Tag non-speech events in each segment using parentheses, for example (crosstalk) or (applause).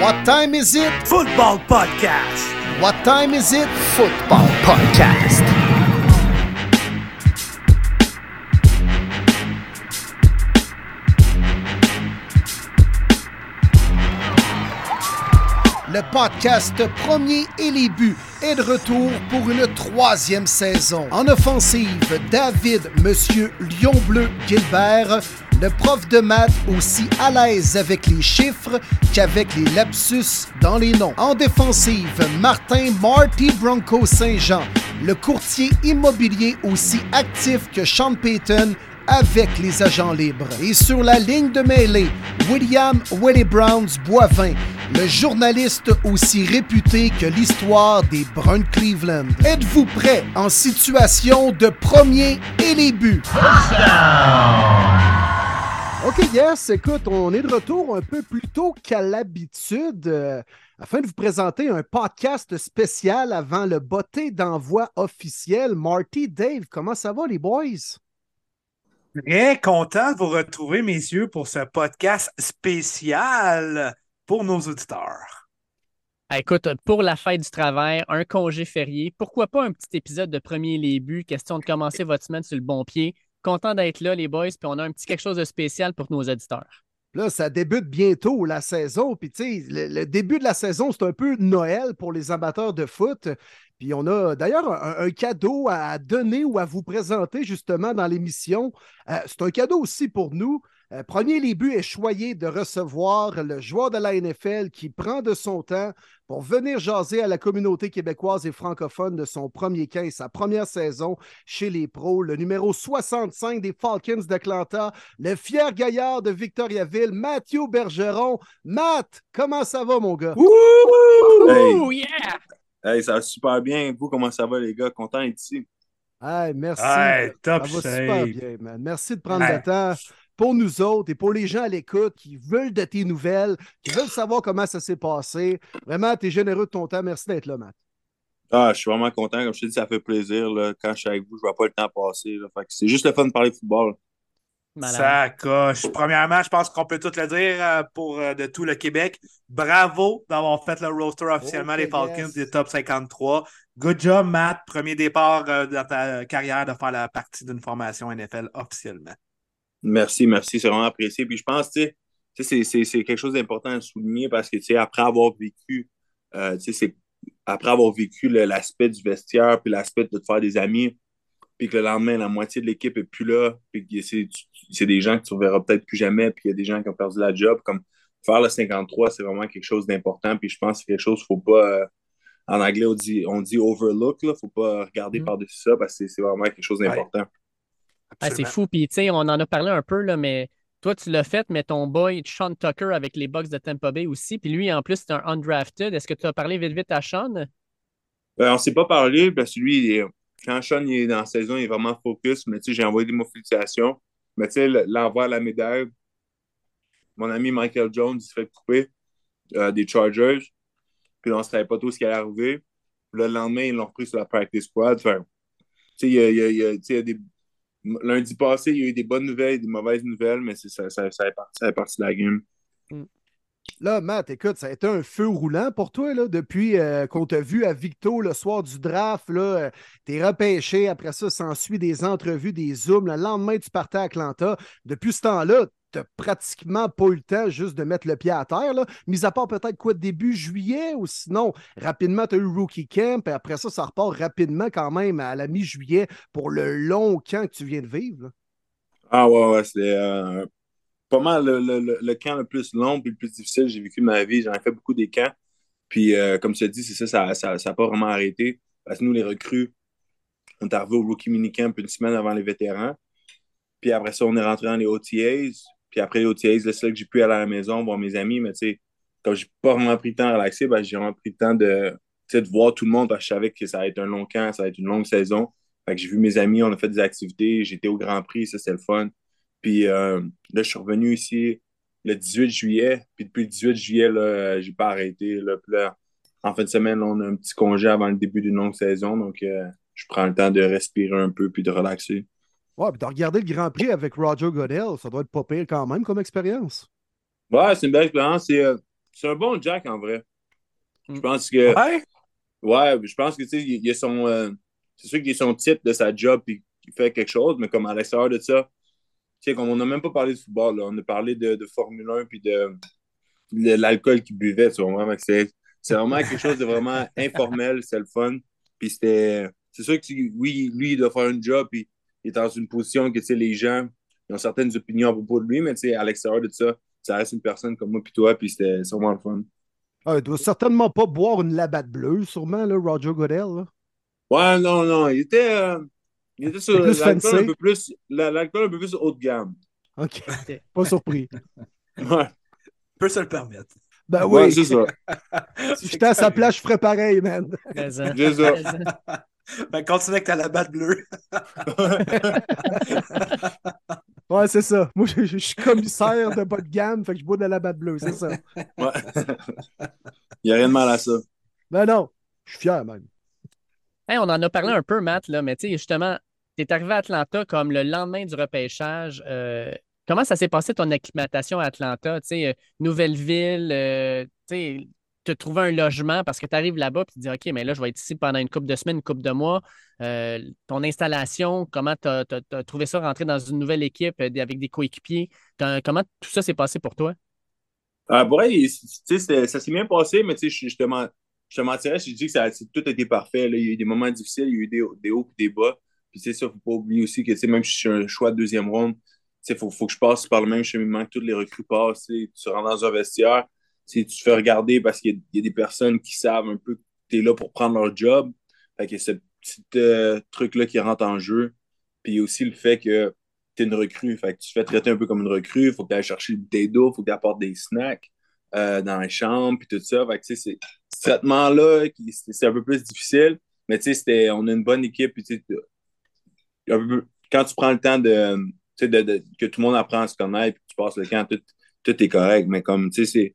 What time is it? Football Podcast. What time is it? Football Podcast. Le podcast Premier et les buts est de retour pour une troisième saison. En offensive, David Monsieur Lion Bleu Gilbert, le prof de maths aussi à l'aise avec les chiffres qu'avec les lapsus dans les noms. En défensive, Martin Marty Bronco Saint-Jean, le courtier immobilier aussi actif que Sean Payton avec les agents libres. Et sur la ligne de mêlée, William Willie Browns Boivin, le journaliste aussi réputé que l'histoire des Bruns Cleveland. Êtes-vous prêt en situation de premier et les buts? OK, yes, écoute, on est de retour un peu plus tôt qu'à l'habitude euh, afin de vous présenter un podcast spécial avant le botté d'envoi officiel. Marty, Dave, comment ça va les boys? Très content de vous retrouver, messieurs, pour ce podcast spécial pour nos auditeurs. Ah, écoute, pour la fête du travail, un congé férié, pourquoi pas un petit épisode de premier les buts, question de commencer votre semaine sur le bon pied. Content d'être là, les boys, puis on a un petit quelque chose de spécial pour nos auditeurs. Là, ça débute bientôt la saison. Puis, tu sais, le, début de la saison, c'est un peu Noël pour les amateurs de foot. Puis, on a d'ailleurs un, un, cadeau à donner ou à vous présenter justement dans l'émission. Euh, c'est un cadeau aussi pour nous. Euh, premier les buts est choyé de recevoir le joueur de la NFL qui prend de son temps pour venir jaser à la communauté québécoise et francophone de son premier 15, sa première saison chez les pros, le numéro 65 des Falcons d'Atlanta, le fier gaillard de Victoriaville, Mathieu Bergeron. Matt, comment ça va, mon gars? Hey. yeah! Hey, ça va super bien. Vous, comment ça va, les gars? Content d'être ici. Hey, merci. Hey, top ça va super bien, man. Merci de prendre hey. le temps pour nous autres et pour les gens à l'écoute qui veulent de tes nouvelles, qui veulent savoir comment ça s'est passé. Vraiment, tu es généreux de ton temps. Merci d'être là, Matt. Ah, je suis vraiment content. Comme je te dis, ça fait plaisir. Là. Quand je suis avec vous, je ne vois pas le temps passer. C'est juste le fun de parler football. Malade. Ça coche. Premièrement, je pense qu'on peut tout le dire pour de tout le Québec. Bravo d'avoir fait le roster officiellement okay, des Falcons yes. des top 53. Good job, Matt. Premier départ dans ta carrière de faire la partie d'une formation NFL officiellement. Merci, merci. C'est vraiment apprécié. Puis je pense, tu sais, c'est quelque chose d'important à souligner parce que, tu sais, après avoir vécu, euh, tu sais, après avoir vécu l'aspect du vestiaire, puis l'aspect de te faire des amis, puis que le lendemain, la moitié de l'équipe est plus là, puis que c'est des gens que tu reverras peut-être plus jamais, puis il y a des gens qui ont perdu la job, comme faire le 53, c'est vraiment quelque chose d'important, puis je pense que c'est quelque chose qu'il ne faut pas, euh, en anglais, on dit, on dit overlook, il ne faut pas regarder mm. par-dessus ça, parce que c'est vraiment quelque chose d'important. Ouais. Ah, c'est fou. Puis, tu sais, on en a parlé un peu, là, mais toi, tu l'as fait, mais ton boy, Sean Tucker, avec les Bucks de Tampa Bay aussi. Puis lui, en plus, c'est un undrafted. Est-ce que tu as parlé vite, vite à Sean? Ben, on ne s'est pas parlé parce que lui, est... quand Sean il est dans la saison, il est vraiment focus. Mais tu sais, j'ai envoyé des mots félicitations. Mais tu sais, l'envoi à la médaille, mon ami Michael Jones, il se fait couper euh, des Chargers. Puis on ne savait pas tout ce qui allait arriver. Le lendemain, ils l'ont repris sur la practice squad. Enfin, tu sais, il y a, il y a, il y a, il y a des lundi passé, il y a eu des bonnes nouvelles et des mauvaises nouvelles, mais ça, ça, ça, ça, est parti, ça est parti de la game. Mm. Là, Matt, écoute, ça a été un feu roulant pour toi là, depuis euh, qu'on t'a vu à Victo le soir du draft. Là, euh, t'es repêché, après ça, s'ensuit des entrevues, des zooms. Le lendemain, tu partais à Atlanta. Depuis ce temps-là, t'as pratiquement pas eu le temps juste de mettre le pied à terre, là. mis à part peut-être quoi début juillet ou sinon rapidement tu as eu Rookie Camp et après ça, ça repart rapidement quand même à la mi-juillet pour le long camp que tu viens de vivre. Ah ouais, ouais, c'est euh, pas mal le, le, le, camp le plus long et le plus difficile que j'ai vécu de ma vie. J'en ai fait beaucoup des camps. Puis euh, comme tu as dit, c'est ça, ça n'a ça, ça pas vraiment arrêté. Parce que nous, les recrues, on est arrivé au Rookie Minicamp une semaine avant les vétérans. Puis après ça, on est rentré dans les OTAs. Puis après les OTAs, c'est là que j'ai pu aller à la maison voir mes amis. Mais tu sais, comme j'ai pas vraiment pris le temps de relaxer, ben, j'ai vraiment pris le temps de, de voir tout le monde parce que je savais que ça va être un long camp, ça va être une longue saison. Fait que j'ai vu mes amis, on a fait des activités, j'étais au Grand Prix, ça c'était le fun. Puis euh, là, je suis revenu ici le 18 juillet. Puis depuis le 18 juillet, là, j'ai pas arrêté. Là. En fin de semaine, on a un petit congé avant le début d'une longue saison. Donc, euh, je prends le temps de respirer un peu puis de relaxer. Ouais, puis de regarder le Grand Prix avec Roger Goodell, ça doit être pas pire quand même comme expérience. Ouais, c'est une belle expérience. C'est, euh, c'est un bon Jack en vrai. Je mm. pense que. Ouais? Ouais, je pense que tu sais, il, son. Euh, c'est sûr qu'il a son type de sa job et qu'il fait quelque chose, mais comme à l'extérieur de ça, tu sais, comme on n'a même pas parlé de football, là, on a parlé de, de Formule 1 puis de, de l'alcool qu'il buvait, tu vois, c'est c'est vraiment quelque chose de vraiment informel, c'est le fun. Puis c'était. C'est sûr que oui, lui, il doit faire un job, puis il est dans une position que les gens ils ont certaines opinions à propos de lui, mais à l'extérieur de ça, ça reste une personne comme moi puis toi, puis c'était vraiment le fun. Ah, il doit certainement pas boire une labatte bleue, sûrement, là, Roger Goodell. Ouais, non, non. Il était, euh, il était sur l'alcool un peu plus l'alcool un peu plus haut de gamme. OK. (laughs) pas surpris. ouais. Peut se le permettre. Ben oui. Ouais, c'est ça. si (laughs) j'étais à sa place, je ferais pareil, man. C'est ça. (laughs) Ben, continue avec ta labatte bleue. (laughs) ouais, c'est ça. Moi, je, suis commissaire de bas de gamme, fait que je bois de la labatte bleue, c'est ça. Ouais. (laughs) Il n'y a rien de mal à ça. Ben non, je suis fier, même. Hey, on en a parlé un peu, Matt, là, mais tu sais, justement, tu es arrivé à Atlanta comme le lendemain du repêchage. Euh, Comment ça s'est passé ton acclimatation à Atlanta? Euh, nouvelle ville, euh, tu te trouver un logement parce que tu arrives là-bas et tu te dis OK, mais là, je vais être ici pendant une couple de semaines, une couple de mois. Euh, ton installation, comment tu as, trouvé ça rentrer dans une nouvelle équipe avec des coéquipiers? Comment tout ça s'est passé pour toi? Ah, vrai, ça s'est bien passé, mais je, je, te je te mentirais si je dis que ça, tout a été parfait. Il y a eu des moments difficiles, il y a eu des, hauts et des bas. Puis, ça, il ne faut pas oublier aussi que même si je suis un choix de deuxième ronde, il faut, faut, que je passe par le même cheminement que tous les recrues passent. Tu rentres dans un vestiaire, tu te fais regarder parce qu'il y, a des personnes qui savent un peu que tu es là pour prendre leur job. Fait que ce petit euh, truc-là qui rentre en jeu. Puis aussi le fait que tu es une recrue. Fait que tu te fais traiter un peu comme une recrue. Faut que tu ailles chercher des d'eau, faut que tu apportes des snacks euh, dans les chambres, puis tout ça. Fait que ce traitement-là, c'est un peu plus difficile. Mais tu sais, on a une bonne équipe. Puis, quand tu prends le temps de que tout le monde apprend à se connaître, puis tu passes le camp, tout, est correct. Mais comme, tu sais,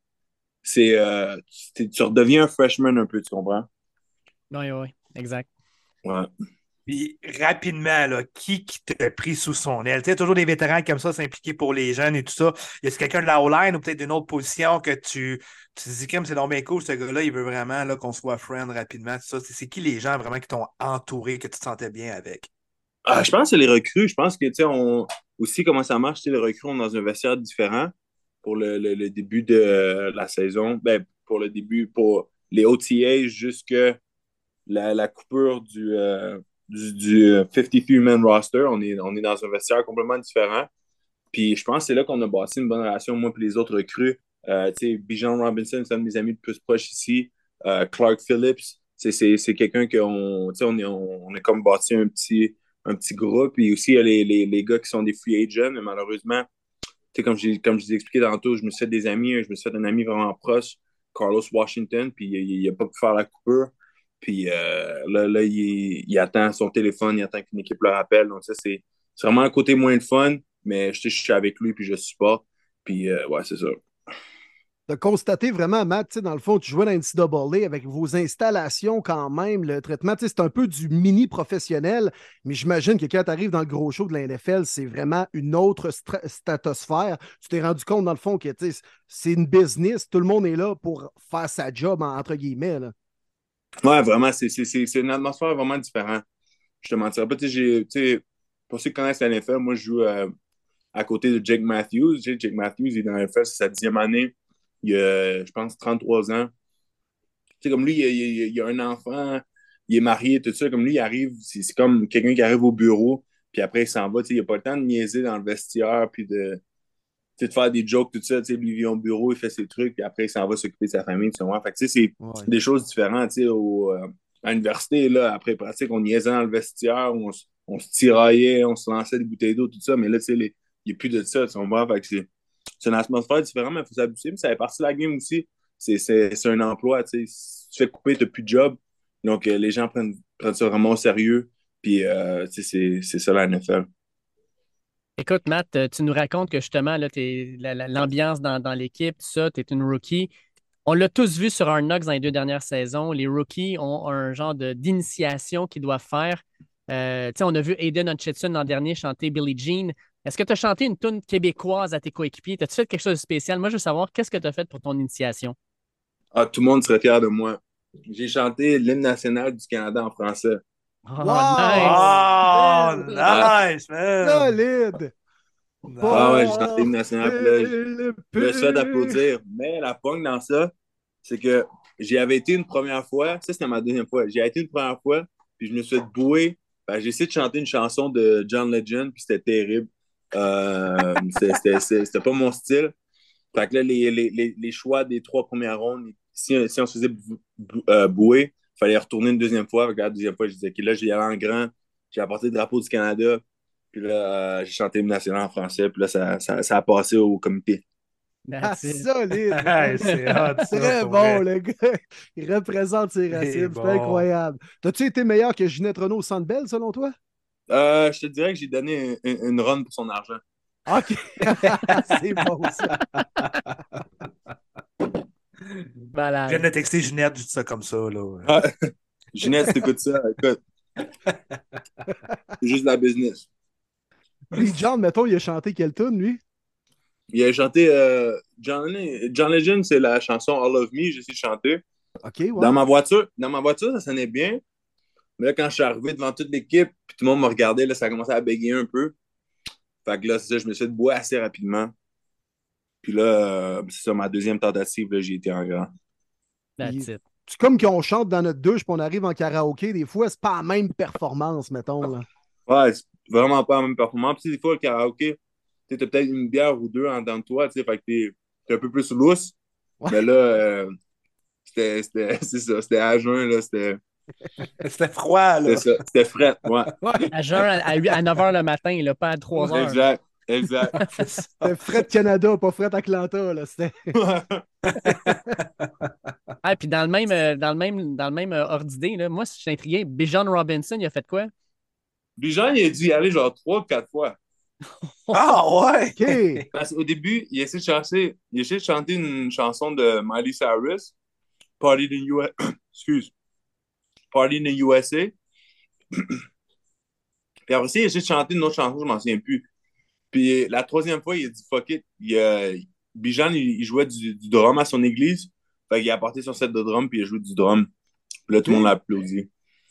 c'est. Euh, tu redeviens un freshman un peu, tu comprends? Oui, oui, exact. Ouais. Puis rapidement, là, qui, qui t'a pris sous son aile? Tu sais, toujours des vétérans comme ça s'impliquer pour les jeunes et tout ça. Y a quelqu'un de la O-line ou peut-être d'une autre position que tu, tu te dis, comme c'est donc bien cool, ce gars-là, il veut vraiment qu'on soit friend rapidement. C'est qui les gens vraiment qui t'ont entouré, que tu te sentais bien avec? Ah, je pense que c'est les recrues. Je pense que, tu sais, on, aussi comment ça marche, les recrues ont dans un vestiaire différent pour le, le, début de la saison. Ben, pour le début, pour les OTA jusque la, la coupure du, euh, du, 53-man roster. On est, on est dans un vestiaire complètement différent. Puis je pense que c'est là qu'on a bâti une bonne relation, moi et les autres recrues. Euh, Bijan Robinson, c'est un de mes amis le plus proches ici. Euh, Clark Phillips, c'est quelqu'un qu'on on est, on, est comme bâti un petit, un petit groupe. Et aussi, il y a les, les, les gars qui sont des free agents, mais malheureusement, comme je, vous ai expliqué tantôt, je me suis fait des amis, je me suis fait un ami vraiment proche, Carlos Washington, puis il n'a pas pu faire la coupure. Puis euh, là, là il, attend son téléphone, il attend qu'une équipe le rappelle. Donc, ça, c'est vraiment un côté moins de fun, mais je, je suis avec lui, puis je supporte. Puis, euh, ouais, c'est ça de constater vraiment, Matt, dans le fond, tu jouais dans NCAA avec vos installations quand même, le traitement, c'est un peu du mini professionnel, mais j'imagine que quand tu arrives dans le gros show de la NFL, c'est vraiment une autre stratosphère. Tu t'es rendu compte, dans le fond, que c'est une business, tout le monde est là pour faire sa job, entre guillemets. Là. Ouais, vraiment, c'est une atmosphère vraiment différente. Je te mentirais pas, tu pour ceux qui connaissent la NFL, moi, je joue euh, à côté de Jake Matthews. Jake Matthews, il est dans la NFL, c'est sa dixième année il a, je pense, 33 ans. Tu sais, comme lui, il, il, a un enfant, il est marié, tout ça. Comme lui, il arrive, c'est comme quelqu'un qui arrive au bureau, puis après, il s'en va. Tu sais, il n'a pas le temps de niaiser dans le vestiaire, puis de, de faire des jokes, tout ça. Tu sais, lui, il vient au bureau, il fait ses trucs, puis après, il s'en va s'occuper de sa famille. Tu sais, fait tu sais, c'est des choses différentes. Tu sais, au, euh, à l'université, là, après pratique, on niaisait dans le vestiaire, on, on, se tiraillait, on se lançait des bouteilles d'eau, tout ça. Mais là, tu sais, il n'y a plus de ça. Tu comprends? Fait que c'est une atmosphère différente, mais il faut s'abuser. Mais ça fait partie de la game aussi. C'est un emploi. Si tu fais couper, tu plus de job. Donc, euh, les gens prennent, prennent, ça vraiment au sérieux. Puis, euh, c'est ça la NFL. Écoute, Matt, euh, tu nous racontes que justement, l'ambiance dans, dans l'équipe, ça, tu es une rookie. On l'a tous vu sur un Knox dans les deux dernières saisons. Les rookies ont un genre d'initiation qu'ils doivent faire. on a vu Aiden Hutchinson l'an dernier chanter Billie Jean. Est-ce que tu as chanté une tune québécoise à tes coéquipiers? As-tu fait quelque chose de spécial? Moi, je veux savoir, qu'est-ce que tu as fait pour ton initiation? Ah, tout le monde serait fier de moi. J'ai chanté l'hymne national du Canada en français. Oh, Oh, nice, man! Solide! Ah ouais, j'ai chanté l'hymne national. je- je souhaite d'applaudir. Mais la pogne dans ça, c'est que j'y avais été une première fois. Ça, c'était ma deuxième fois. J'y avais été une première fois, puis je me suis fait bouer. Ben, j'ai essayé de chanter une chanson de John Legend, puis c'était terrible. Euh, c'était- pas mon style. Fait que là, les, les, les, les choix des trois premières rondes, si, si on se faisait bou- bou- euh, bouer, il fallait retourner une deuxième fois. Fait que la deuxième fois, je disais, OK, là, j'ai allé en grand. J'ai apporté le drapeau du Canada. Puis là, euh, j'ai chanté l'hymne national en français. Puis là, ça, ça, ça a passé au comité. Ah, solide! (laughs) Hey, c'est Très bon, vrai. le gars. Il représente ses racines. bon. C'est incroyable. T'as-tu été meilleur que Ginette Renault au Centre Bell, selon toi? Euh, je te dirais que j'ai donné une, une run pour son argent. OK. (laughs) c'est bon, ça. Je Malade. viens de texter Ginette, je dis ça comme ça. Là. Ah, (laughs) Ginette, t'écoutes ça, écoute. C'est juste de la business. Puis John, mettons, il a chanté quelle tune, lui? Il a chanté euh, John, John Legend, c'est la chanson All of Me, j'ai essayé de chanter. OK, ouais. Dans ma voiture, dans ma voiture, ça sonnait bien. Mais là, quand je suis arrivé devant toute l'équipe, puis tout le monde me regardait, là, ça a commencé à bégayer un peu. Fait que là, c'est ça, je me suis fait boire assez rapidement. Puis là, euh, c'est ça, ma deuxième tentative, là, j'ai été en grand. That's it. C'est comme qu'on chante dans notre douche puis on arrive en karaoké. Des fois, c'est pas la même performance, mettons. Là. Ouais, c'est vraiment pas la même performance. Puis des fois, le karaoké, tu peut-être une bière ou deux en dedans de toi, tu sais, fait que t'es t'es un peu plus lousse. Ouais. Mais là, euh, c'était, c'était, (laughs) c'est ça, c'était à jeun, là, c'était, (laughs) C'était froid, là. c'était ça, c'était frais, ouais. À à, à 9h le matin, là, pas à 3h. Exact, exact. (laughs) C'était Fred Canada, pas Fred Atlanta. Là. C'était... (laughs) Ah, puis dans le même, euh, dans le même, dans le même euh, ordre d'idée, là, moi, je suis intrigué. Bijan Robinson, il a fait quoi? Bijan, il a dû y aller genre trois ou quatre fois. Ah, ouais! OK. Parce qu'au début, il a essayé de chanter, il a essayé de chanter une chanson de Miley Cyrus, Party in USA, (coughs) excuse, Party in USA. Puis après ça, il a essayé de chanter une autre chanson, je m'en souviens plus. Puis la troisième fois, il a dit fuck it. Il, euh, Bijan, il, il jouait du, du drum à son église. Fait qu'il a apporté son set de drum, puis il a joué du drum. Puis là, tout le monde l'a applaudi.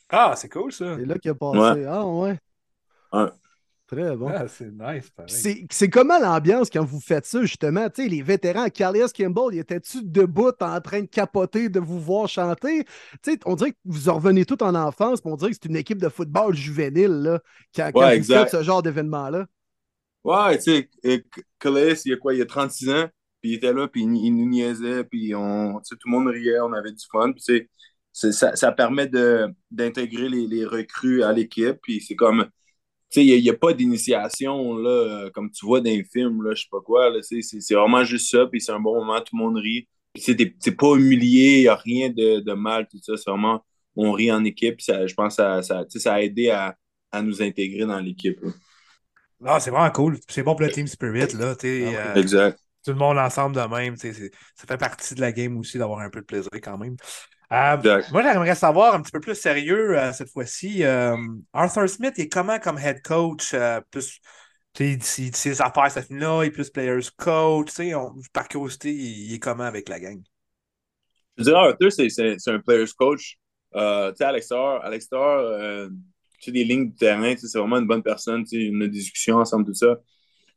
Ah, c'est cool, ça. C'est là qu'il a passé. Ouais. Ah, ouais. Ouais. Très bon. Ah, c'est nice, pareil. C'est, c'est comment l'ambiance quand vous faites ça, justement? Tu sais, les vétérans, Callias Kimball, il était-tu debout en train de capoter de vous voir chanter? Tu sais, on dirait que vous en revenez tout en enfance, puis on dirait que c'est une équipe de football juvénile, là, quand, quand Ouais, vous faites ce genre d'événement-là. Ouais, tu sais, Calais, il y a quoi, il y a 36 ans, puis il était là, puis il, il nous niaisait, puis on, tu sais, tout le monde riait, on avait du fun, puis ça, ça permet de, d'intégrer les, les recrues à l'équipe, puis c'est comme, il n'y a, pas d'initiation, là, euh, comme tu vois dans les films, là, je sais pas quoi, là, c'est, c'est, c'est vraiment juste ça, puis c'est un bon moment, tout le monde rit, puis c'est, c'est pas humilié, il n'y a rien de, de mal, tout ça, c'est vraiment, on rit en équipe, ça, je pense que ça, ça, tu sais, ça a aidé à, à nous intégrer dans l'équipe. là. Ah, c'est vraiment cool. C'est bon pour le team spirit, là. tu sais, Ah, euh, Exact. tout le monde ensemble de même. tu sais, c'est- Ça fait partie de la game aussi d'avoir un peu de plaisir quand même. Euh, moi, j'aimerais savoir un petit peu plus sérieux euh, cette fois-ci. euh, Arthur Smith, il est comment comme head coach? plus, tu sais, il il ses affaires, ça finit là, il est plus players coach. tu sais, on- par curiosité, il, il est comment avec la gang? Je dirais, Arthur, c'est, un player's coach. Tu sais, des lignes du terrain, tu sais, c'est vraiment une bonne personne. Tu sais, on a des discussions ensemble, tout ça.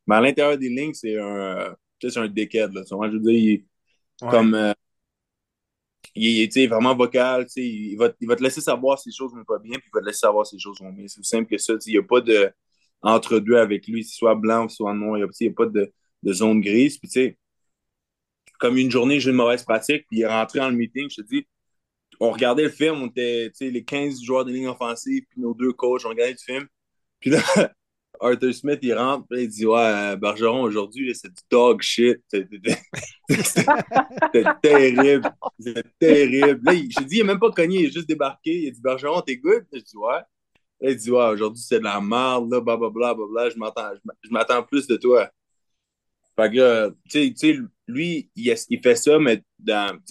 Mais à l'intérieur des lignes, c'est un, tu sais, c'est un dickhead, là. Je veux dire, il est Ouais. comme, il est vraiment vocal, il va, il va te laisser savoir si les choses vont pas bien, puis il va te laisser savoir si les choses vont bien. C'est aussi simple que ça. Il n'y a pas de entre-deux avec lui, soit blanc soit noir. Il n'y a, pas de, de zone grise. Puis, tu sais, comme une journée, j'ai une mauvaise pratique, puis il est rentré dans le meeting, je te dis, on regardait le film, on était, les 15 joueurs de ligne offensive, puis nos deux coachs, on regardait le film. Là, Arthur Smith, il rentre, il dit, ouais, euh, Bergeron, aujourd'hui, c'est du dog shit. (laughs) C'était terrible. C'était terrible. Là, te dis, il n'a même pas cogné, il est juste débarqué. Il a dit, Bergeron, t'es good? Je dis, ouais. Il dit, ouais, aujourd'hui, c'est de la merde, là, blablabla, blablabla, je m'attends, je m'a- je m'attends plus de toi. Fait que, là, tu sais- lui, il, fait ça, mais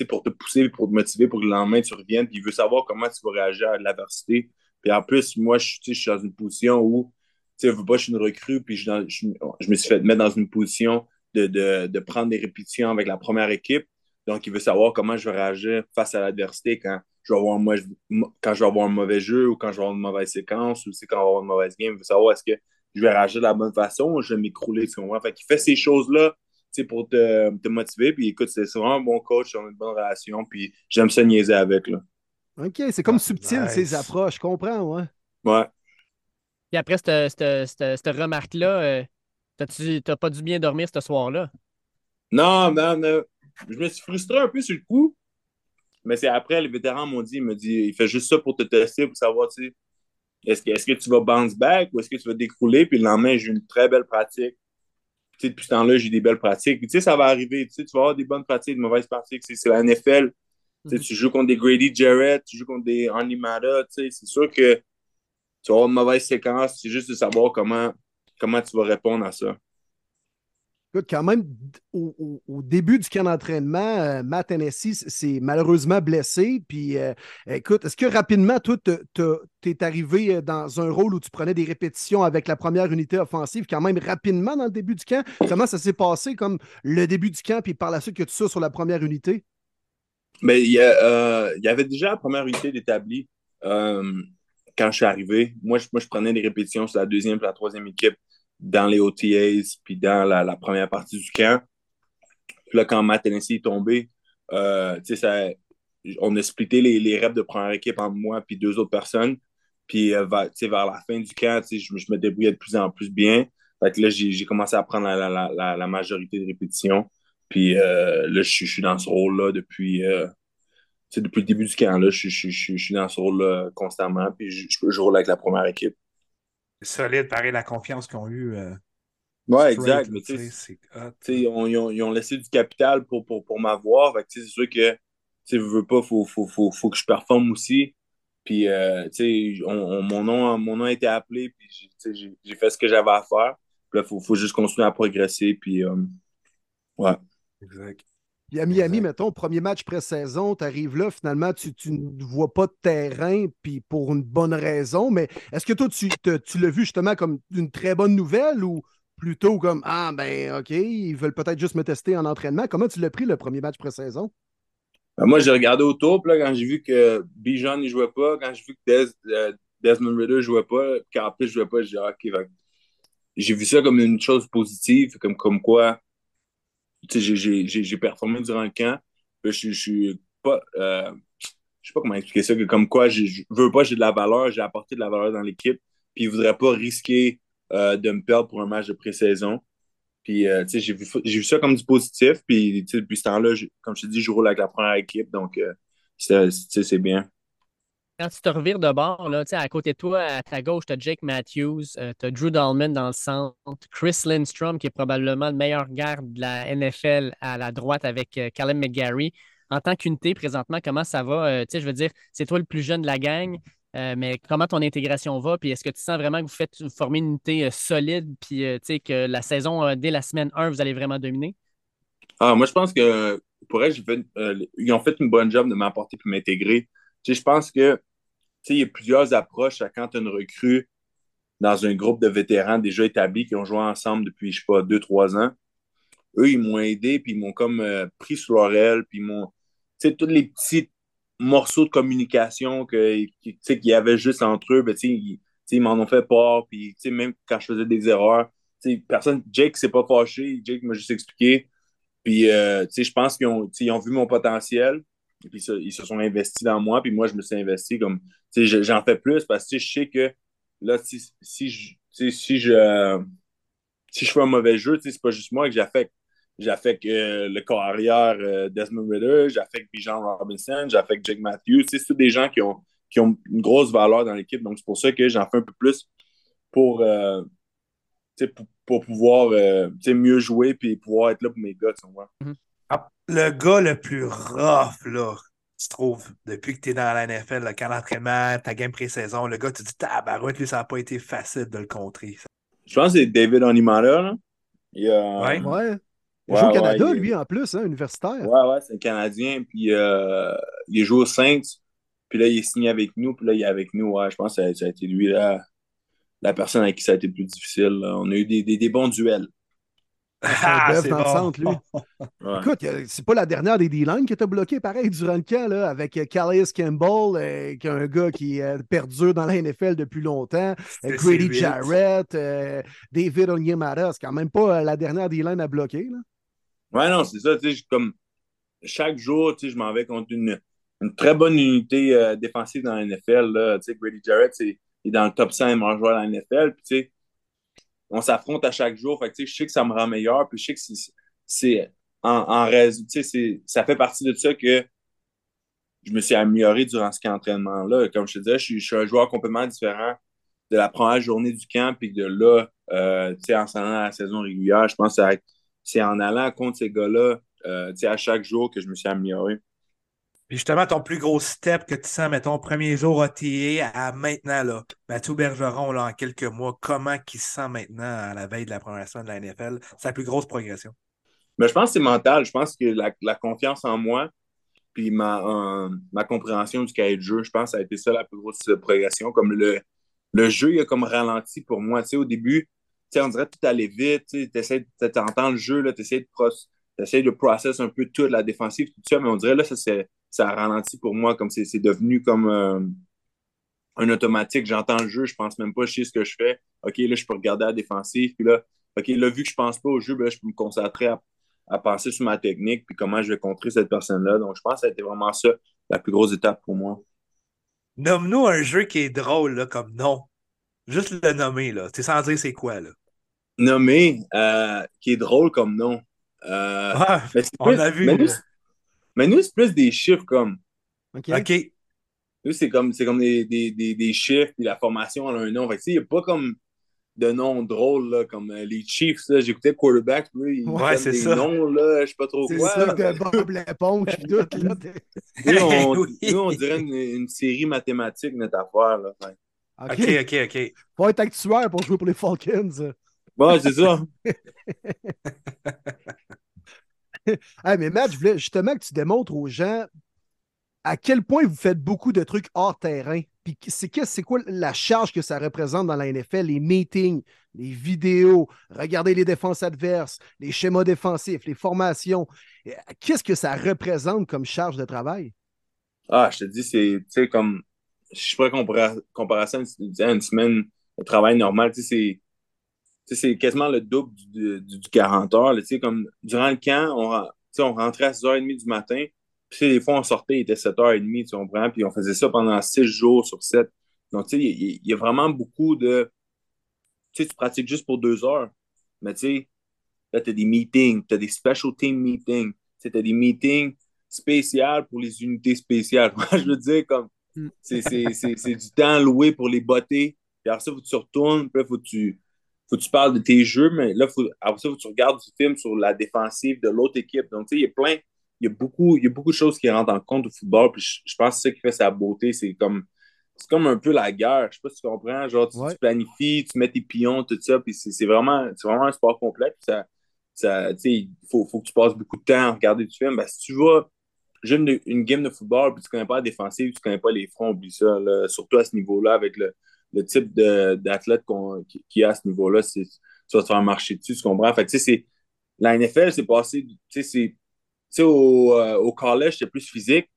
pour te pousser, pour te motiver, pour que le lendemain, tu reviennes, puis il veut savoir comment tu vas réagir à l'adversité. Puis en plus, moi, je, suis dans une position où, sais, je veux pas, je suis une recrue, puis je, je, je me suis fait mettre dans une position de, de, de prendre des répétitions avec la première équipe. Donc, il veut savoir comment je vais réagir face à l'adversité quand je vais avoir un, quand je vais avoir un mauvais jeu ou quand je vais avoir une mauvaise séquence ou quand je vais avoir une mauvaise game. Il veut savoir est-ce que je vais réagir de la bonne façon ou je vais m'écrouler. Fait qu'il fait ces choses-là pour te, te, motiver. Puis écoute, c'est vraiment un bon coach, on a une bonne relation. Puis j'aime ça niaiser avec. Là. OK, c'est comme subtil ces approches, je comprends, ouais. Ouais. Et après cette, cette, cette, remarque-là, euh, tu n'as pas dû bien dormir ce soir-là? Non, man, je me suis frustré un peu sur le coup. Mais c'est après, les vétérans m'ont dit, il me dit, il fait juste ça pour te tester, pour savoir, tu sais, est-ce que, est que tu vas bounce back ou est-ce que tu vas décrouler? Puis le lendemain, j'ai eu une très belle pratique. Tu sais, depuis ce temps-là, j'ai des belles pratiques. Puis, tu sais, ça va arriver. Tu, sais, tu vas avoir des bonnes pratiques, des mauvaises pratiques. C'est la NFL. Tu, sais, tu joues contre des Grady Jarrett, tu joues contre des Animata. Tu sais, c'est sûr que tu vas avoir une mauvaise séquence. C'est juste de savoir comment, comment tu vas répondre à ça. Écoute, quand même, au, début du camp d'entraînement, euh, Matt Hennessy s'est malheureusement blessé. Puis, euh, écoute, est-ce que rapidement, toi, tu es arrivé dans un rôle où tu prenais des répétitions avec la première unité offensive, quand même rapidement dans le début du camp? Comment ça s'est passé, comme le début du camp, puis par la suite que tu sois sur la première unité? Mais il y, euh, y, avait déjà la première unité d'établi quand je suis arrivé. Moi je, moi, je prenais des répétitions sur la deuxième et la troisième équipe dans les OTAs, puis dans la, première partie du camp. Puis là, quand Matt Tennessee est tombé, euh, ça, on a splitté les, les reps de première équipe entre moi et deux autres personnes. Puis euh, vers, la fin du camp, je, je, me débrouillais de plus en plus bien. Fait que là, j'ai commencé à prendre la, la, la, majorité de répétitions. Puis euh, là, je, suis dans ce rôle-là depuis, depuis le début du camp. Là, je, je, suis dans ce rôle-là constamment. Puis je, roule avec la première équipe solide, pareil, la confiance qu'ils ont eue. Euh, ouais, exact. Mais ils, ont, ils, ont, laissé du capital pour, pour, pour m'avoir. C'est sûr que tu veux pas, il faut, faut, faut, faut, que je performe aussi. Puis, euh, on, mon, nom, mon nom a été appelé, puis j'ai fait ce que j'avais à faire. Puis là, il faut, faut, juste continuer à progresser. Puis, euh, ouais. Exact. Puis à Miami, mettons, premier match pré-saison, tu arrives là, finalement, tu, ne vois pas de terrain, puis pour une bonne raison, mais est-ce que toi, tu, tu l'as vu justement comme une très bonne nouvelle ou plutôt comme Ah, ben, OK, ils veulent peut-être juste me tester en entraînement? Comment tu l'as pris le premier match pré-saison? Ben, moi, j'ai regardé autour, puis là, quand j'ai vu que Bijan ne jouait pas, quand j'ai vu que euh, Desmond Ritter ne jouait pas, qu'en plus, je jouais pas, j'ai dit, OK, j'ai vu ça comme une chose positive, comme, comme quoi j'ai performé durant le camp. Je, je suis pas. Euh, je sais pas comment expliquer ça, que comme quoi je, veux pas, j'ai de la valeur, j'ai apporté de la valeur dans l'équipe, puis ils voudraient pas risquer euh, de me perdre pour un match de pré-saison. Puis, euh, j'ai vu, vu, ça comme du positif, puis depuis ce temps-là, comme je te dis, je roule avec la première équipe, donc c'est bien quand tu te revires de bord, là, à côté de toi, à ta gauche, tu as Jake Matthews, euh, tu as Drew Dahlman dans le centre, Chris Lindstrom, qui est probablement le meilleur garde de la NFL à la droite avec euh, Callum McGarry. En tant qu'unité, présentement, comment ça va? Euh, je veux dire, c'est toi le plus jeune de la gang, mais comment ton intégration va? Puis est-ce que tu sens vraiment que vous faites former une unité solide, puis que la saison, dès la semaine 1, vous allez vraiment dominer? Ah, moi, je pense que pour elle, ils ont fait une bonne job de m'apporter et m'intégrer. Je pense que il y a plusieurs approches à quand tu une recrue dans un groupe de vétérans déjà établis qui ont joué ensemble depuis, je sais pas, deux, trois ans. Eux, ils m'ont aidé, puis ils m'ont comme euh, pris sur l'oreille, puis ils m'ont. Tu sais, tous les petits morceaux de communication qu'il y avait juste entre eux, ben, ils, ils m'en ont fait part, puis même quand je faisais des erreurs, personne, Jake s'est pas fâché, Jake m'a juste expliqué. Puis, euh, je pense qu'ils ont, vu mon potentiel, puis ils se sont investis dans moi, puis moi, je me suis investi comme, tu sais, j'en fais plus parce que je sais que là, si, si, je, si, je, si je fais un mauvais jeu, c'est pas juste moi que j'affecte. J'affecte euh, le corps arrière euh, Desmond Ritter, j'affecte Bijan Robinson, j'affecte Jake Matthews. C'est tous des gens qui ont, qui ont une grosse valeur dans l'équipe. Donc, c'est pour ça que j'en fais un peu plus pour, euh, pour, pour, pouvoir mieux jouer et pouvoir être là pour mes gars. Ah, le gars le plus rough, là, tu trouves, depuis que tu es dans la NFL, le camp d'entraînement, ta game pré-saison, le gars, tu dis, tabarouette, lui, ça n'a pas été facile de le contrer. Je pense que c'est David Onimara, là. Il, ouais. ouais. Il joue au Canada, lui, en plus, hein, universitaire. Ouais, ouais, c'est un Canadien. Puis euh, il joue au Saints. Puis là, il est signé avec nous. Puis là, il est avec nous. Ouais, je pense que ça, a été lui, là, la personne avec qui ça a été le plus difficile. On a eu des, des, des bons duels. Ah, c'est dans le bon. centre, lui. (laughs) Ouais. Écoute, euh, c'est pas la dernière des D-line qui t'a bloqué pareil durant le camp, là, avec euh, Calais Campbell, euh, qui est un gars qui est perdu dans la NFL depuis longtemps, euh, Grady C8. Jarrett, David Onyemata. C'est quand même pas la dernière D-line à bloquer. Là. Ouais, non, c'est ça. Tu sais, comme chaque jour, tu sais, je m'en vais contre une, une très bonne unité défensive dans la NFL. Là. Tu sais, Grady Jarrett, c'est, il est dans le top 5 meilleurs joueurs de la NFL. Puis, tu sais, on s'affronte à chaque jour. Fait que, je sais que ça me rend meilleur. Puis, je sais que c'est, en, en raison. Ça fait partie de ça que je me suis amélioré durant ce camp d'entraînement-là. Comme je te disais, je suis, un joueur complètement différent de la première journée du camp. Puis de là, euh, en s'en allant à la saison régulière, je pense que c'est en allant contre ces gars-là, euh, à chaque jour que je me suis amélioré. Puis justement, ton plus gros step que tu sens, mettons, premier jour OTA à maintenant, là, Mathieu Bergeron, là, en quelques mois, comment il se sent maintenant à la veille de la première semaine de la NFL? Sa plus grosse progression. Mais je pense que c'est mental. Je pense que la, la confiance en moi, puis ma, euh, ma compréhension du cahier de jeu, je pense que ça a été ça la plus grosse progression. Comme le, le jeu, il a comme ralenti pour moi. Tu sais, au début, tu sais, on dirait que tout allait vite. Tu essaies d'entendre le jeu, tu essaies de, pro de process un peu toute la défensive, tout ça, mais on dirait là, ça, ça a ralenti pour moi. Comme c'est devenu comme euh, un automatique. J'entends le jeu, je pense même pas, je sais ce que je fais. OK, là, je peux regarder la défensive. Puis là, OK, là, vu que je pense pas au jeu, ben là, je peux me concentrer à à penser sur ma technique puis comment je vais contrer cette personne-là. Donc, je pense que ça a été vraiment ça, la plus grosse étape pour moi. Nomme-nous un jeu qui est drôle, là, comme nom. Juste le nommer, là. Tu sans dire c'est quoi, là. Nommer, euh, qui est drôle comme nom. Euh, on plus, a vu. Mais nous, c'est plus des chiffres comme. OK? OK. Nous, c'est comme, comme des, des, des, des, chiffres, puis la formation a un nom. Fait que, il n'y a pas comme de noms drôles, là, comme euh, les Chiefs. J'écoutais Quarterback, lui, il Ouais, donne c'est des ça. noms, là, je sais pas trop C'est quoi. ça de Bob l'éponge puis tout. Là, (laughs) Nous, on, (laughs) Oui. nous, on dirait une, une série mathématique, notre affaire. Là. Fait OK. OK, OK. Faut être actuaire pour jouer pour les Falcons. Ouais, c'est ça. (laughs) (laughs) Hey, mais Matt, je voulais justement que tu démontres aux gens à quel point vous faites beaucoup de trucs hors terrain. Puis c'est quoi la charge que ça représente dans la NFL, les meetings, les vidéos, regarder les défenses adverses, les schémas défensifs, les formations. Euh, Qu'est-ce que ça représente comme charge de travail? Ah, je te dis, c'est, comme, je pourrais comparer, comparer ça à une, une semaine de travail normal, tu sais, c'est, quasiment le double du, du, du 40 heures, là, tu sais, comme, durant le camp, on, on rentrait à 6h30 du matin, puis tu sais, des fois, on sortait, il était 7h30, tu comprends, puis on faisait ça pendant 6 jours sur 7. Donc, tu sais, il y, a vraiment beaucoup de, tu sais, tu pratiques juste pour deux heures, mais tu sais, là, tu as des meetings, tu as des special team meetings, tu as des meetings spéciales pour les unités spéciales. (laughs) Moi, je veux dire, comme, Mm. c'est du temps loué pour les botter. Puis après ça, faut que tu retournes, puis là, faut que tu, faut que tu parles de tes jeux, mais là, faut, après ça, faut que tu regardes du film sur la défensive de l'autre équipe. Donc, tu sais, il y a plein, il y a beaucoup, il y a beaucoup de choses qui rentrent en compte au football, puis je, je pense que c'est ça qui fait sa beauté. C'est comme, c'est comme un peu la guerre. Je sais pas si tu comprends. Genre, tu, Ouais. tu planifies, tu mets tes pions, tout ça, puis c'est vraiment, c'est vraiment un sport complet. Puis ça, ça, tu sais, il faut, faut que tu passes beaucoup de temps à regarder du film. Ben, si tu vas une, une game de football, puis tu connais pas la défensive, tu connais pas les fronts, oublie ça. là. Surtout à ce niveau-là, avec le, le type d'athlète qu'on qui, qui a à ce niveau-là, c'est- tu vas te faire marcher dessus, tu comprends? Fait que, tu sais, c'est- la NFL, c'est passé, tu sais, c'est- tu sais, au, euh, au collège, c'est plus physique.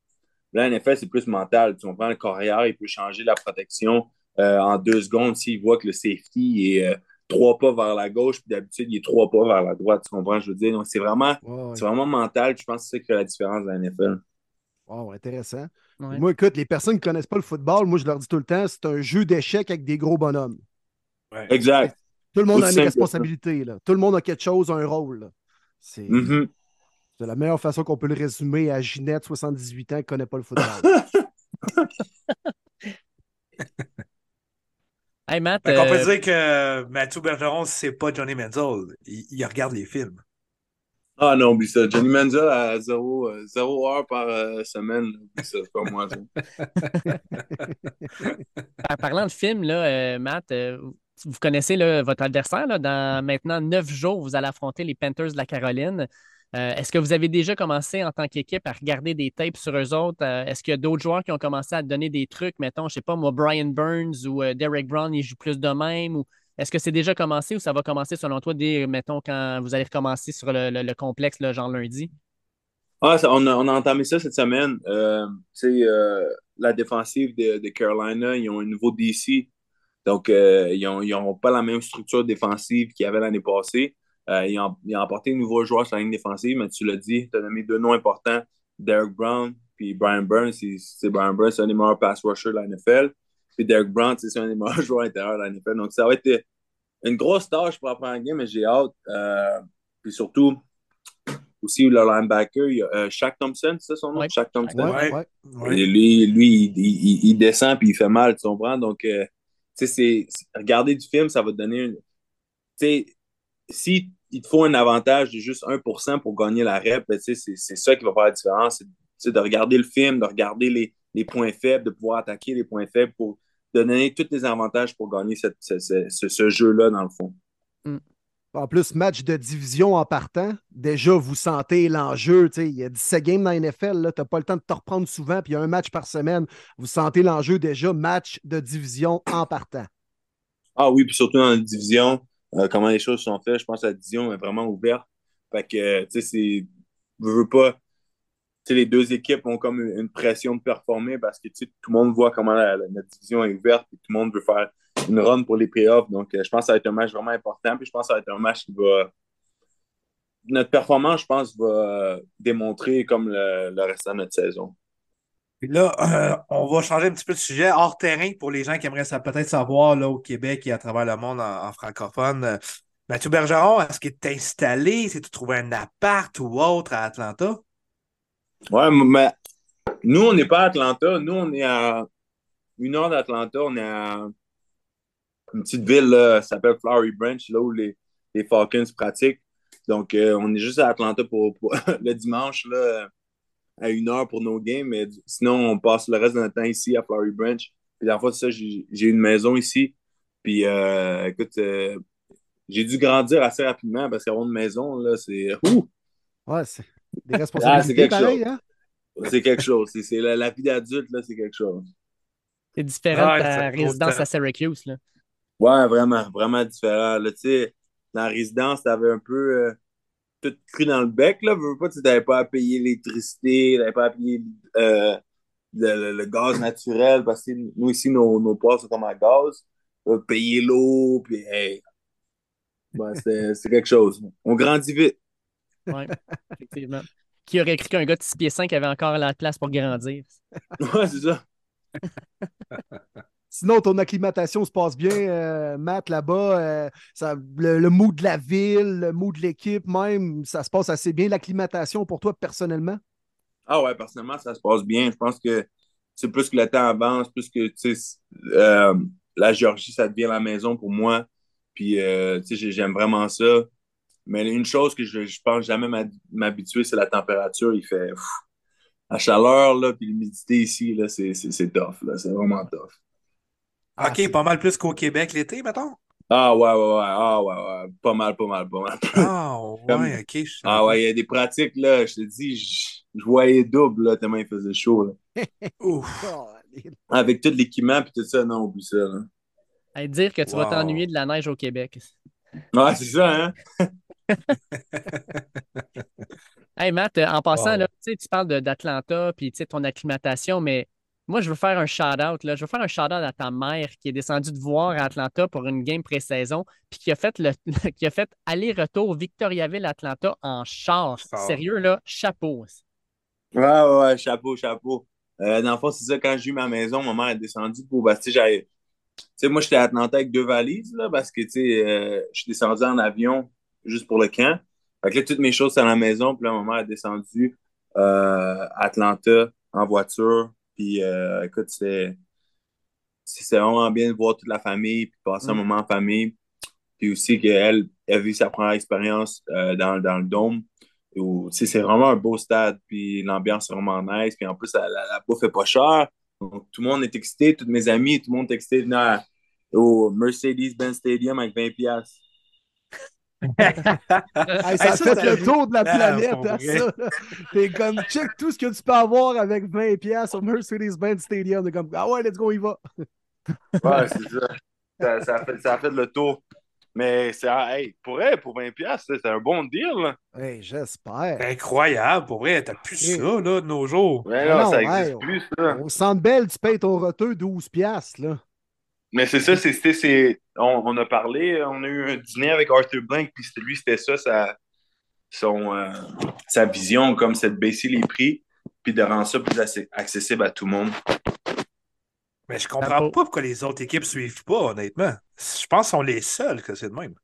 La NFL, c'est plus mental. Tu comprends? Le carrière, il peut changer la protection euh, en deux secondes s'il voit que le safety est euh, trois pas vers la gauche, puis d'habitude, il est trois pas vers la droite. Tu comprends? Je veux dire, donc c'est vraiment, ouais. c'est vraiment mental. Je pense que c'est ça qui fait la différence de la NFL. Wow, intéressant. Ouais. Moi, écoute, les personnes qui ne connaissent pas le football, moi, je leur dis tout le temps, c'est un jeu d'échecs avec des gros bonhommes. Ouais. Exact. Tout le monde a une responsabilité. Là. Tout le monde a quelque chose, un rôle. C'est Mhm. c'est la meilleure façon qu'on peut le résumer à Ginette, 78 ans, qui ne connaît pas le football. (laughs) Hey, Matt, Fait qu'on euh, peut dire que Mathieu Bergeron, c'est pas Johnny Menzel. Il, il regarde les films. Ah non, oublie ça. Johnny Manziel à zéro, euh, zéro heure par euh, semaine. Oublie ça, c'est pas moi. par- (laughs) parlant de films, là, euh, Matt, vous connaissez votre adversaire. là, dans maintenant neuf jours, vous allez affronter les Panthers de la Caroline. Est-ce que vous avez déjà commencé en tant qu'équipe à regarder des tapes sur eux autres? Est-ce qu'il y a d'autres joueurs qui ont commencé à donner des trucs? Mettons, je sais pas, moi, Brian Burns ou Derek Brown, ils jouent plus de même? Ou Est-ce que c'est déjà commencé ou ça va commencer selon toi dès, mettons, quand vous allez recommencer sur le, complexe, genre lundi? Ah, on, a, entamé ça cette semaine. Euh, euh, la défensive de, Carolina, ils ont un nouveau DC. Donc, euh, ils n'ont pas la même structure défensive qu'il y avait l'année passée. ils, ont, ils, ont, apporté un nouveau joueur sur la ligne défensive, mais tu l'as dit, tu as nommé deux noms importants, Derek Brown puis Brian Burns. C'est Brian Burns, c'est un des meilleurs pass rushers de la NFL. Puis Derek Brown, c'est un des meilleurs (laughs) joueurs intérieurs de la NFL. Donc, ça va être une grosse tâche pour apprendre la game, mais j'ai hâte. puis surtout, aussi le linebacker, il y a euh, Shaq Thompson, c'est ça son nom? Shaq Thompson. Ouais, lui, lui il, descend puis il fait mal, tu comprends? Donc, euh, tu sais, regarder du film, ça va te donner une. Tu sais, si il te faut un avantage de juste 1% pour gagner la rep, ben, c'est ça qui va faire la différence. C'est de regarder le film, de regarder les, les, points faibles, de pouvoir attaquer les points faibles pour donner tous les avantages pour gagner cette, ce, ce, ce jeu-là, dans le fond. Mm. En plus, match de division en partant, déjà, vous sentez l'enjeu. Il y a 17 games dans la NFL, tu n'as pas le temps de te reprendre souvent, puis il y a un match par semaine. Vous sentez l'enjeu déjà, match de division en partant. Ah oui, puis surtout dans la division, euh, comment les choses sont faites, je pense que la division est vraiment ouverte. Fait que, tu sais, c'est. Veux pas. Les deux équipes ont comme une pression de performer parce que, tout le monde voit comment la division est ouverte et tout le monde veut faire une run pour les playoffs. Donc, euh, je pense que ça va être un match vraiment important. Puis je pense que ça va être un match qui va. Notre performance, je pense, va démontrer comme le, le reste de notre saison. Puis là, euh, on va changer un petit peu de sujet hors terrain pour les gens qui aimeraient peut-être savoir là, au Québec et à travers le monde en, francophone. Mathieu Bergeron, est-ce qu'il est installé? Est-ce que tu trouvé un appart ou autre à Atlanta? Ouais, mais nous, on n'est pas à Atlanta. Nous, on est à une heure d'Atlanta. On est à une petite ville, là, ça s'appelle Flowery Branch, là où les, Falcons pratiquent. Donc, euh, on est juste à Atlanta pour, (laughs) le dimanche, là, à une heure pour nos games. Mais sinon, on passe le reste de notre temps ici à Flowery Branch. Puis, la fois, ça, j'ai une maison ici. Puis, euh, écoute, euh, j'ai dû grandir assez rapidement parce qu'avoir une maison, là, c'est. Ouais, c'est des responsabilités ah, pareilles, hein? C'est quelque chose. C'est la, la, vie d'adulte, là, c'est quelque chose. C'est différent de ta résidence à Syracuse, là. Ouais, vraiment, vraiment différent. Là, dans la résidence, tu avais un peu euh, tout cru dans le bec. Là. tu n'avais pas à payer l'électricité, tu n'avais pas à payer euh, le, gaz naturel parce que nous, ici, nos, nos sont comme à gaz. payer l'eau, puis hey, c'est quelque chose. On grandit vite. Oui, effectivement. Qui aurait cru qu'un gars de 6 pieds 5 avait encore la place pour grandir? (laughs) ouais, c'est ça. (laughs) Sinon, ton acclimatation se passe bien, euh, Matt, là-bas. Euh, le, le mood de la ville, le mood de l'équipe, même, ça se passe assez bien. L'acclimatation pour toi, personnellement? Ah ouais, personnellement, ça se passe bien. Je pense que c'est plus que le temps avance, plus que euh, la Géorgie, ça devient la maison pour moi. Puis, j'aime vraiment ça. Mais une chose que je, je pense jamais m'habituer, c'est la température. Il fait la chaleur, là, puis l'humidité ici, là, c'est, tough. c'est vraiment tough. OK, pas mal plus qu'au Québec l'été, mettons? Ah ouais, ouais, ouais. Ah ouais, ouais. Pas mal, pas mal, pas mal. Ah ouais, (laughs) OK. Ah ouais, il y a des pratiques, là, je te dis, je, voyais double, là, tellement il faisait chaud. Là. (laughs) Ouf. (laughs) Avec tout l'équipement puis tout ça, non, oublie ça. Là. dire que tu vas t'ennuyer de la neige au Québec. Ouais, c'est ça, hein? (laughs) hey Matt, en passant, là, tu parles d'Atlanta puis ton acclimatation, mais moi, je veux faire un shout-out. Je veux faire un shout-out à ta mère qui est descendue te voir à Atlanta pour une game pré-saison, puis qui a fait le (laughs) qui a fait aller-retour Victoriaville-Atlanta en char. Sérieux, là, chapeau. Ouais, ouais, ouais, chapeau, chapeau. Euh, dans le fond, c'est ça, quand j'ai eu ma maison, ma mère est descendue pour. Bah, tu sais, moi, j'étais à Atlanta avec deux valises, là, parce que, tu sais, euh, je suis descendu en avion juste pour le camp. Fait que là, toutes mes choses sont à la maison, puis là, ma mère est descendue euh, à Atlanta en voiture puis euh, écoute, c'est vraiment bien de voir toute la famille, puis passer un mm. moment en famille. Puis aussi qu'elle a vu sa première expérience euh, dans, le dôme. C'est vraiment un beau stade, puis l'ambiance est vraiment nice. Puis en plus, la, la, bouffe est pas chère. Donc, tout le monde est excité, tous mes amis, tout le monde est excité de venir au Mercedes-Benz Stadium avec 20$. Ça, fait le tour de la planète, hein, ça. T'es comme, check tout ce que tu peux avoir avec 20$ au Mercedes-Benz Stadium. T'es comme, ah ouais, let's go, il va. ouais, c'est ça. ça, ça, a fait, ça a fait le tour. Mais c'est hey, pour elle, pour 20$, c'est un bon deal. Là. Hey, j'espère. Incroyable, pour vrai, t'as plus ça là, de nos jours. Ouais, non, non, ça existe on- plus, ça. Au Centre Bell, tu payes ton roteux 12$, là. Mais c'est ça, c'est, c'était- c'est, on, on a parlé, on a eu un dîner avec Arthur Blank, puis c'était- lui, c'était ça, sa, son, euh, sa vision, comme c'est de baisser les prix, puis de rendre ça plus accessible à tout le monde. Mais je comprends pas pourquoi les autres équipes suivent pas, honnêtement. Je pense qu'ils sont les seuls que c'est de même.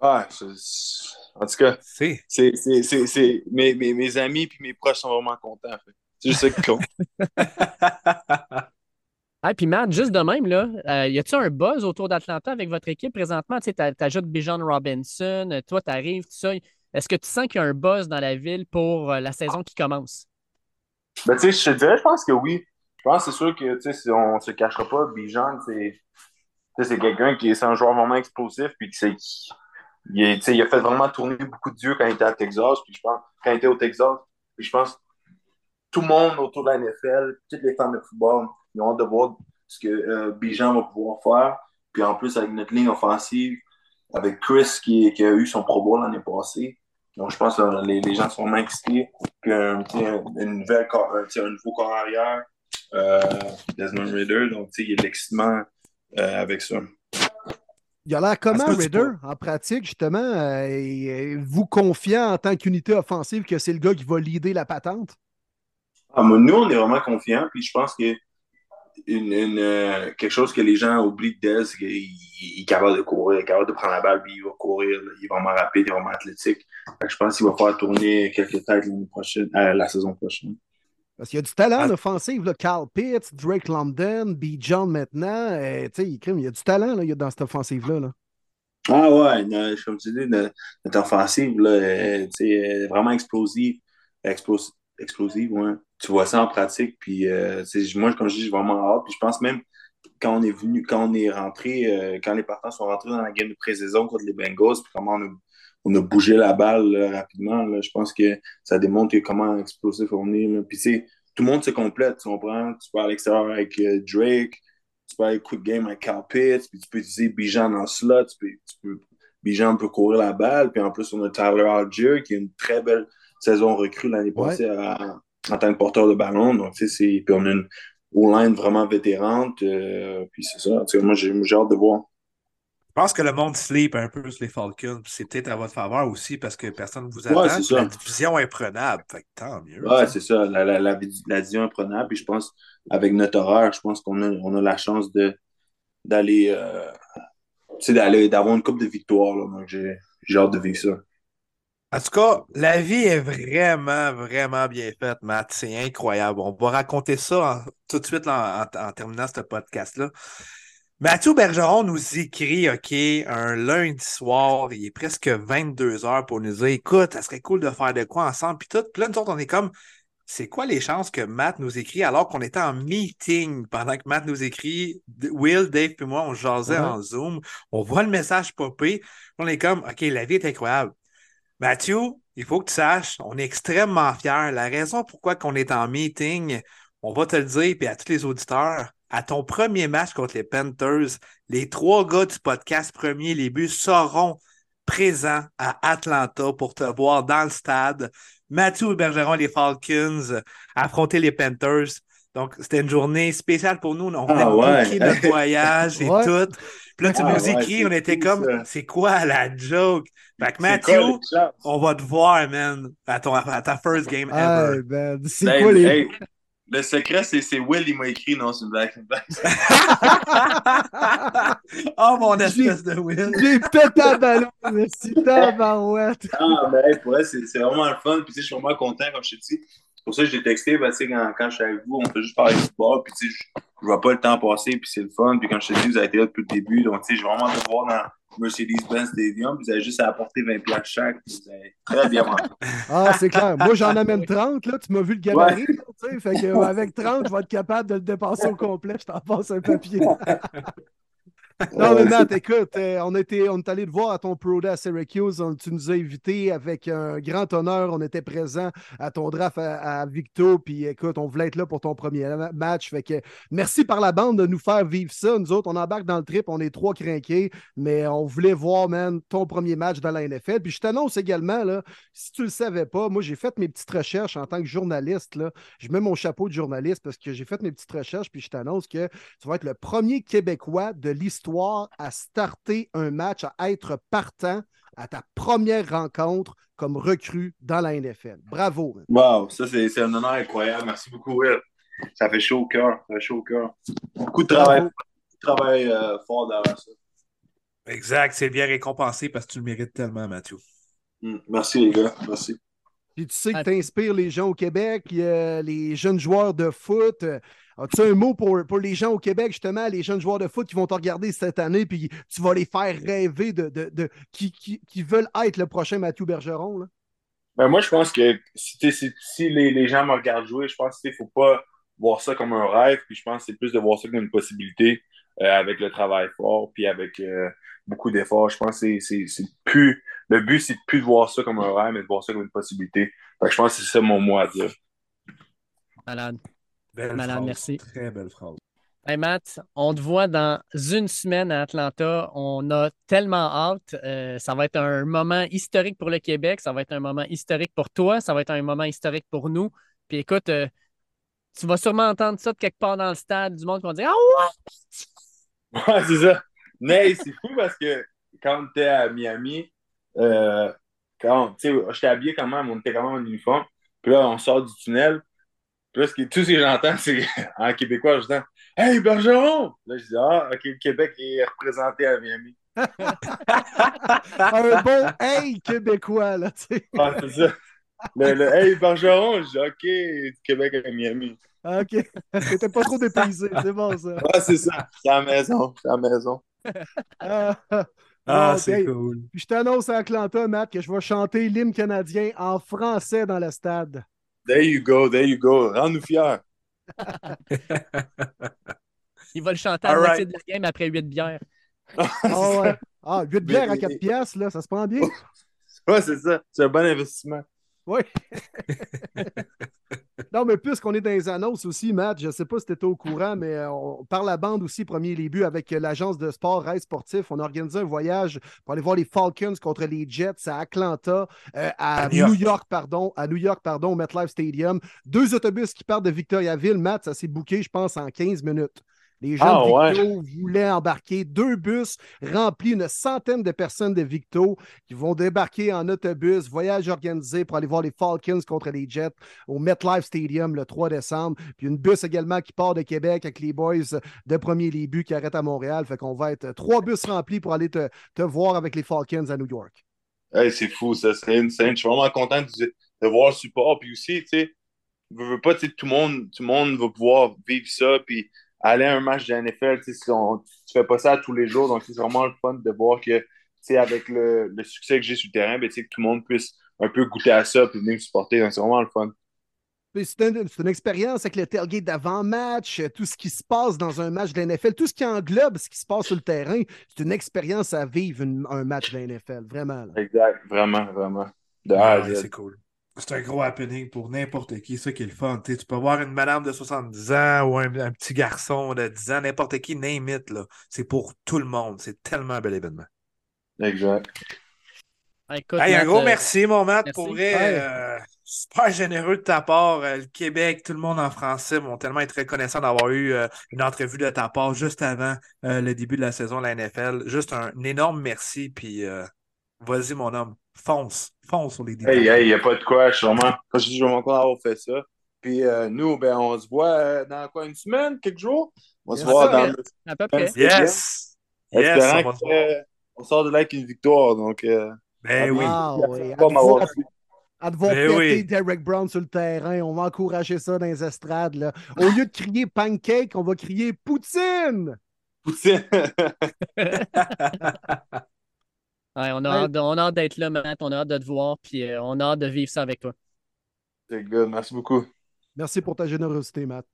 Ah, c'est- c'est- en tout cas, C'est. c'est, c'est, c'est, c'est- mes, mes, mes amis puis mes proches sont vraiment contents. en fait. C'est juste ça qui compte. (laughs) Ah, puis Matt, juste de même, là, euh, y a-tu un buzz autour d'Atlanta avec votre équipe présentement? Tu t'ajoutes Bijan Robinson, euh, toi, t'arrives, tout ça. Est-ce que tu sens qu'il y a un buzz dans la ville pour euh, la saison qui commence? Ben, tu sais, je te dirais, je pense que oui. Je pense que c'est sûr que, tu sais, si on se cachera pas, Bijan, c'est, tu quelqu'un qui est un joueur vraiment explosif, puis c'est, il, tu il a fait vraiment tourner beaucoup de dieux quand il était à Texas, puis je pense, quand il était au Texas, puis je pense, tout le monde autour de la NFL, toutes les fans de football, ils ont hâte de voir ce que euh, Bijan va pouvoir faire, puis en plus, avec notre ligne offensive, avec Chris qui, qui a eu son Pro Bowl l'année passée, donc je pense que euh, les, les gens sont vraiment excités que tu sais, un- une nouvelle corps- un, nouveau corps arrière, euh, Desmond Ritter, donc il y a de l'excitement euh, avec ça. Il a l'air comment, Ritter, en pratique, justement? euh, et- et vous confiant en tant qu'unité offensive que c'est le gars qui va leader la patente? Ah, nous, on est vraiment confiants, puis je pense que une, une, euh, quelque chose que les gens oublient de Dez, c'est qu'il il est capable de courir, il est capable de prendre la balle, puis il va courir, là, il est vraiment rapide, il est vraiment athlétique. Fait que je pense qu'il va faire tourner quelques têtes l'année prochaine, euh, la saison prochaine. Parce qu'il y a du talent Ah. en offensive, là. Carl Pitts, Drake London, B. John maintenant. euh, il crime, il y a du talent là, il y a dans cette offensive-là. là. Ah ouais, no- comme tu dis, notre, notre offensive, là, euh, vraiment explosive. Explos- explosive, ouais. Tu vois ça en pratique, puis euh, moi, comme je dis, j'ai vraiment hâte. Puis je pense même, quand on est venu, quand on est rentré, euh, quand les partants sont rentrés dans la game de pré-saison contre les Bengals, puis comment on a, on a bougé la balle là, rapidement, là, je pense que ça démontre que comment explosif on est. Là. Puis tu sais, tout le monde se complète, tu comprends? Tu peux aller à l'extérieur avec euh, Drake, tu peux aller quick game avec Carl Pitts, puis tu peux utiliser Bijan en slot, tu peux, tu peux, Bijan peut courir la balle, puis en plus on a Tyler Algier qui a une très belle saison recrue l'année Ouais. passée à- en tant que porteur de ballon, donc tu sais, c'est- puis on a une O-line vraiment vétérante, euh, puis c'est ça, moi j'ai hâte de voir. Je pense que le monde sleep un peu sur les Falcons. puis C'est peut-être à votre faveur aussi parce que personne ne vous Ouais, attend. ça. la division est prenable. Fait que tant mieux. Ouais, c'est ça, la, la, la, la vision est prenable, puis je pense, avec notre horaire, je pense qu'on a, on a la chance de d'aller, euh, tu sais, d'aller, d'avoir une coupe de victoire, là, donc j'ai j'ai hâte de vivre ça. En tout cas, la vie est vraiment, vraiment bien faite, Matt. C'est incroyable. On va raconter ça en- tout de suite là, en, en terminant ce podcast-là. Mathieu Bergeron nous écrit, OK, un lundi soir, il est presque 22 heures pour nous dire, écoute, ça serait cool de faire de quoi ensemble, puis tout. Puis là, nous autres, on est comme, c'est quoi les chances que Matt nous écrit alors qu'on était en meeting? Pendant que Matt nous écrit, Will, Dave puis moi, on jasait Ouais. en Zoom, on voit le message popper, on est comme, OK, la vie est incroyable. Mathieu, il faut que tu saches, on est extrêmement fiers. La raison pourquoi qu'on est en meeting, on va te le dire, puis à tous les auditeurs, à ton premier match contre les Panthers, les trois gars du podcast Premier Les Buts seront présents à Atlanta pour te voir dans le stade. Mathieu Bergeron, les Falcons, affronter les Panthers. Donc, c'était une journée spéciale pour nous. On venait Ah de ouais. notre (laughs) voyage et Ouais. tout. Puis là, tu Ah nous ouais, écris, on était cool, comme, c'est quoi la joke? Fait que Mathieu, on va te voir, man, à, ton, à ta first game ever. Man, c'est quoi les. hey, le secret, c'est c'est Will, il m'a écrit, non, c'est une blague. c'est une blague. (laughs) oh, mon espèce de Will. J'ai pété un ballon, merci, tabarouette. Ah, mais hey, pour elle, c'est c'est vraiment le fun. Puis, tu sais, je suis vraiment content, comme je te dis. Pour ça que je l'ai texté. Ben, quand, quand je suis avec vous, on peut juste parler de football. Puis, je, je vois pas le temps passer. Puis, c'est le fun. Puis, comme je te dis, vous avez été là depuis le début. Donc, sais, j'ai vraiment de voir dans Mercedes-Benz Stadium. Puis, vous avez juste à apporter 20$ piastres chaque. Puis, vous avez très bien. (laughs) Ah, c'est clair. Moi, j'en amène 30, là. Tu m'as vu le gabarit, là, tu sais. Fait que, euh, avec 30, je vais être capable de le dépasser au complet. Je t'en passe un papier. (laughs) (laughs) Non, mais Matt, écoute, euh, on, était, on est allé te voir à ton Pro Day à Syracuse. On- tu nous as invités avec un grand honneur. On était présents à ton draft à, à Victo. Puis écoute, on voulait être là pour ton premier ma- match. Fait que merci par la bande de nous faire vivre ça. Nous autres, on embarque dans le trip. On est trois crinqués. Mais on voulait voir, man, ton premier match dans la NFL. Puis je t'annonce également, là, si tu le savais pas, moi, j'ai fait mes petites recherches en tant que journaliste. Là. Je mets mon chapeau de journaliste parce que j'ai fait mes petites recherches. Puis je t'annonce que tu vas être le premier Québécois de l'histoire à starter un match, à être partant à ta première rencontre comme recrue dans la NFL. Bravo. man. Wow, ça, c'est un honneur incroyable. Merci beaucoup, Will. Ça fait chaud au cœur. Ça fait chaud au cœur. Beaucoup de travail, beaucoup de travail euh, fort derrière ça. Exact, c'est bien récompensé parce que tu le mérites tellement, Mathieu. Mm. Merci, les gars. Merci. Puis tu sais que Ah. tu inspires les gens au Québec, euh, les jeunes joueurs de foot. As-tu un mot pour, pour les gens au Québec, justement, les jeunes joueurs de foot qui vont te regarder cette année, puis tu vas les faire rêver de, de, de- qui, qui, qui veulent être le prochain Mathieu Bergeron? Là? Ben, moi, je pense que si, t'es- si, si les, les gens me regardent jouer, je pense qu'il ne faut pas voir ça comme un rêve, puis je pense que c'est plus de voir ça comme une possibilité euh, avec le travail fort, puis avec euh, beaucoup d'efforts. Je pense que c'est- c'est c'est plus. Le but, c'est de plus de voir ça comme un rêve, mais de voir ça comme une possibilité. Fait que je pense que c'est ça mon mot à dire. Malade. Belle Malade, phrase. merci. Très belle phrase. Hey Matt, on te voit dans une semaine à Atlanta. On a tellement hâte. Euh, ça va être un moment historique pour le Québec. Ça va être un moment historique pour toi. Ça va être un moment historique pour nous. Puis écoute, euh, tu vas sûrement entendre ça de quelque part dans le stade, du monde qui va dire Ah ouais! (laughs) Ouais, c'est ça. Mais c'est fou parce que quand tu es à Miami, euh, quand, tu sais, j'étais habillé quand même, on était quand même en uniforme? Puis là, on sort du tunnel. Puis là, ce qui- tout ce que j'entends, c'est (laughs) en québécois, j'entends Hey, Bergeron! Là, je dis Ah, OK, le Québec est représenté à Miami. (laughs) Un bon hey québécois, là, tu sais. Ah, c'est ça. Le, le Hey, Bergeron, je dis OK, du Québec à Miami. Ah, OK. T'étais pas trop dépaysé, c'est bon ça. Ah, c'est ça. C'est à la maison. C'est à la maison. Ah, Ah, bon, c'est hey, cool. Puis je t'annonce à Atlanta, Matt, que je vais chanter l'hymne canadien en français dans le stade. There you go, there you go. Rends-nous fiers. Il va le chanter à la right. de la game après huit bières. (laughs) Ah ouais. Ah, 8 bières à mais- 4 piastres, là, ça se prend bien. (laughs) Ouais, c'est ça. C'est un bon investissement. Oui. (laughs) non, mais puisqu'on est dans les annonces aussi, Matt, je ne sais pas si tu étais au courant, mais euh, on, par la bande aussi, premier début, avec euh, l'agence de sport Rail Sportif, on a organisé un voyage pour aller voir les Falcons contre les Jets à Atlanta, euh, à, À New York. York, pardon, à New York, pardon, au MetLife Stadium. Deux autobus qui partent de Victoriaville. Matt, ça s'est booké, je pense, en 15 minutes. Les gens Ah, de ouais. Victo voulaient embarquer deux bus remplis, une centaine de personnes de Victo qui vont débarquer en autobus, voyage organisé pour aller voir les Falcons contre les Jets au MetLife Stadium le 3 décembre. Puis une bus également qui part de Québec avec les boys de premier début qui arrêtent à Montréal. Fait qu'on va être trois bus remplis pour aller te, te voir avec les Falcons à New York. Hey, c'est fou, ça. C'est insane. Je suis vraiment content de, de voir le support. Puis aussi, tu sais, veux, veux pas, tu sais, tout le monde, tout le monde va pouvoir vivre ça. Puis aller à un match de la NFL, si on- tu fais pas ça tous les jours. Donc, c'est vraiment le fun de voir que, tu sais, avec le, le succès que j'ai sur le terrain, ben, tu sais, que tout le monde puisse un peu goûter à ça puis venir me supporter. Donc, c'est vraiment le fun. C'est une, c'est une expérience avec le tailgate d'avant-match, tout ce qui se passe dans un match de la NFL, tout ce qui englobe ce qui se passe sur le terrain. C'est une expérience à vivre, une- un match de la NFL, vraiment. là. Exact. Vraiment, vraiment. De A à Ouais, Z. c'est cool. C'est un gros happening pour n'importe qui, ça qui est le fun. Tu peux voir une madame de 70 ans ou un, un petit garçon de 10 ans, n'importe qui, name it, là. C'est pour tout le monde. C'est tellement un bel événement. Exact. Ah, écoute, Hey, un Matt, gros euh, merci, mon Matt. merci. Pour vrai, Ouais. euh, super généreux de ta part. Euh, le Québec, tout le monde en français vont tellement être reconnaissants d'avoir eu euh, une entrevue de ta part juste avant euh, le début de la saison de la NFL. Juste un, énorme merci. Puis, euh, vas-y, mon homme, fonce. Fonce sur les débuts. Hey, hey, il n'y a pas de quoi. Comme je dis, je suis vraiment content d'avoir fait ça. Puis euh, nous, ben, on se voit euh, dans quoi, une semaine, quelques jours? On va se voir dans le à peu près. Yes! Yes! On que, euh, on sort de là avec une victoire. Donc, euh, Ben oui. Ah oui, encore à Ben péter oui. Derek Brown sur le terrain. On va encourager ça dans les estrades. là. Au lieu de crier pancake, on va crier Poutine! Poutine. (laughs) (laughs) Ouais, on, a hâte on a hâte d'être là, Matt. On a hâte de te voir. Puis euh, on a hâte de vivre ça avec toi. C'est good. Merci beaucoup. Merci pour ta générosité, Matt.